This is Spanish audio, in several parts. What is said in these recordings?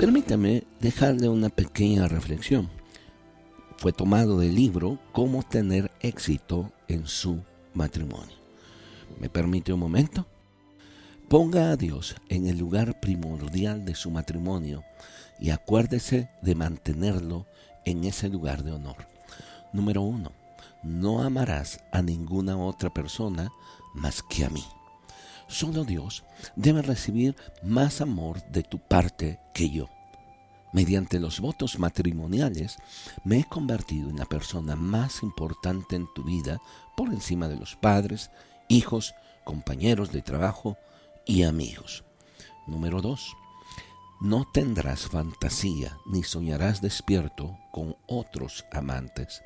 Permítame dejarle una pequeña reflexión. Fue tomado del libro Cómo tener éxito en su matrimonio. ¿Me permite un momento? Ponga a Dios en el lugar primordial de su matrimonio y acuérdese de mantenerlo en ese lugar de honor. Número uno, no amarás a ninguna otra persona más que a mí. Solo Dios debe recibir más amor de tu parte que yo. Mediante los votos matrimoniales me he convertido en la persona más importante en tu vida por encima de los padres, hijos, compañeros de trabajo y amigos. Número 2. No tendrás fantasía ni soñarás despierto con otros amantes.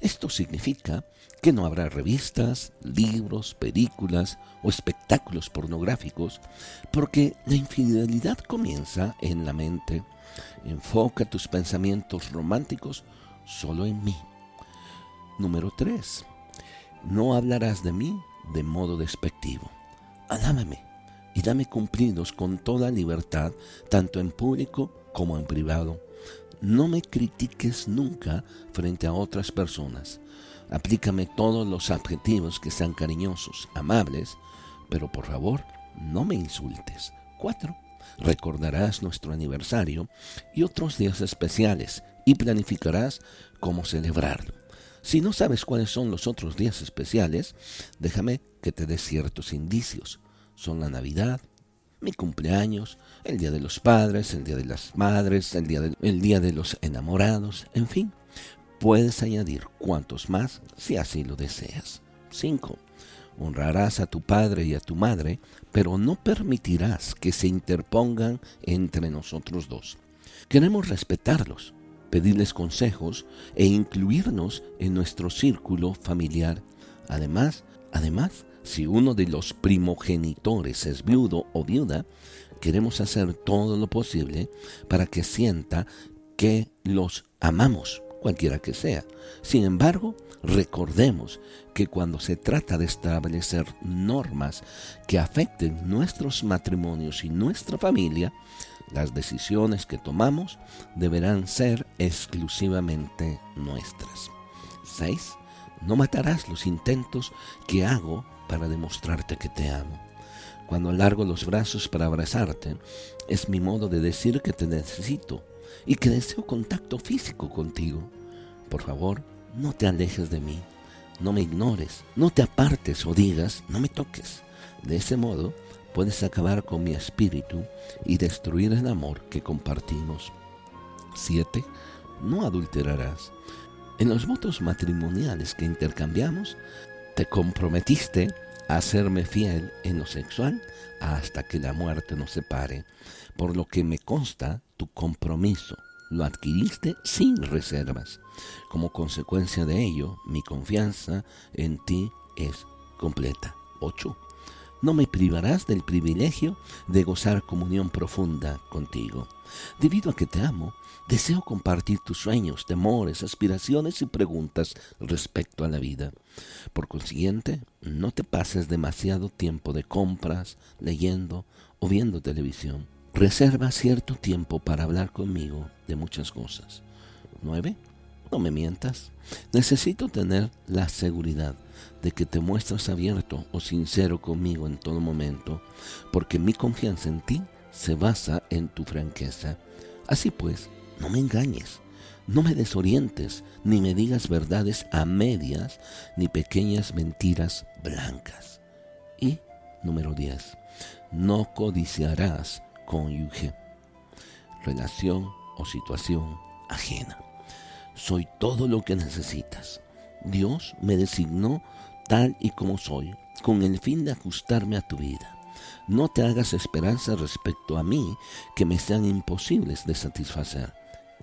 Esto significa que no habrá revistas, libros, películas o espectáculos pornográficos, porque la infidelidad comienza en la mente. Enfoca tus pensamientos románticos solo en mí. Número 3. No hablarás de mí de modo despectivo. Alámame y dame cumplidos con toda libertad, tanto en público como en privado. No me critiques nunca frente a otras personas. Aplícame todos los adjetivos que sean cariñosos, amables, pero por favor, no me insultes. 4. Recordarás nuestro aniversario y otros días especiales y planificarás cómo celebrarlo. Si no sabes cuáles son los otros días especiales, déjame que te dé ciertos indicios son la Navidad, mi cumpleaños, el Día de los Padres, el Día de las Madres, el Día de, día de los Enamorados, en fin. Puedes añadir cuantos más si así lo deseas. 5. Honrarás a tu padre y a tu madre, pero no permitirás que se interpongan entre nosotros dos. Queremos respetarlos, pedirles consejos e incluirnos en nuestro círculo familiar. Además, además, si uno de los primogenitores es viudo o viuda, queremos hacer todo lo posible para que sienta que los amamos, cualquiera que sea. Sin embargo, recordemos que cuando se trata de establecer normas que afecten nuestros matrimonios y nuestra familia, las decisiones que tomamos deberán ser exclusivamente nuestras. 6. No matarás los intentos que hago para demostrarte que te amo. Cuando largo los brazos para abrazarte, es mi modo de decir que te necesito y que deseo contacto físico contigo. Por favor, no te alejes de mí, no me ignores, no te apartes o digas, no me toques. De ese modo, puedes acabar con mi espíritu y destruir el amor que compartimos. 7. No adulterarás. En los votos matrimoniales que intercambiamos, te comprometiste a serme fiel en lo sexual hasta que la muerte nos separe, por lo que me consta tu compromiso. Lo adquiriste sin reservas. Como consecuencia de ello, mi confianza en ti es completa. 8. No me privarás del privilegio de gozar comunión profunda contigo. Debido a que te amo, Deseo compartir tus sueños, temores, aspiraciones y preguntas respecto a la vida. Por consiguiente, no te pases demasiado tiempo de compras, leyendo o viendo televisión. Reserva cierto tiempo para hablar conmigo de muchas cosas. 9. No me mientas. Necesito tener la seguridad de que te muestras abierto o sincero conmigo en todo momento, porque mi confianza en ti se basa en tu franqueza. Así pues, no me engañes, no me desorientes, ni me digas verdades a medias, ni pequeñas mentiras blancas. Y número 10. No codiciarás cónyuge, relación o situación ajena. Soy todo lo que necesitas. Dios me designó tal y como soy, con el fin de ajustarme a tu vida. No te hagas esperanzas respecto a mí que me sean imposibles de satisfacer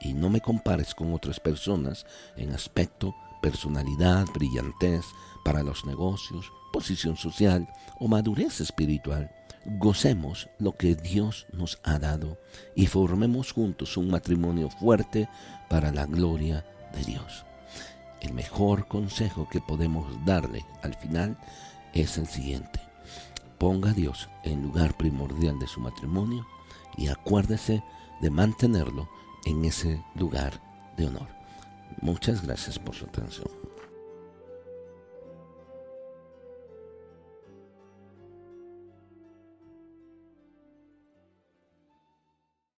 y no me compares con otras personas en aspecto, personalidad, brillantez para los negocios, posición social o madurez espiritual. Gocemos lo que Dios nos ha dado y formemos juntos un matrimonio fuerte para la gloria de Dios. El mejor consejo que podemos darle al final es el siguiente. Ponga a Dios en lugar primordial de su matrimonio y acuérdese de mantenerlo en ese lugar de honor. Muchas gracias por su atención.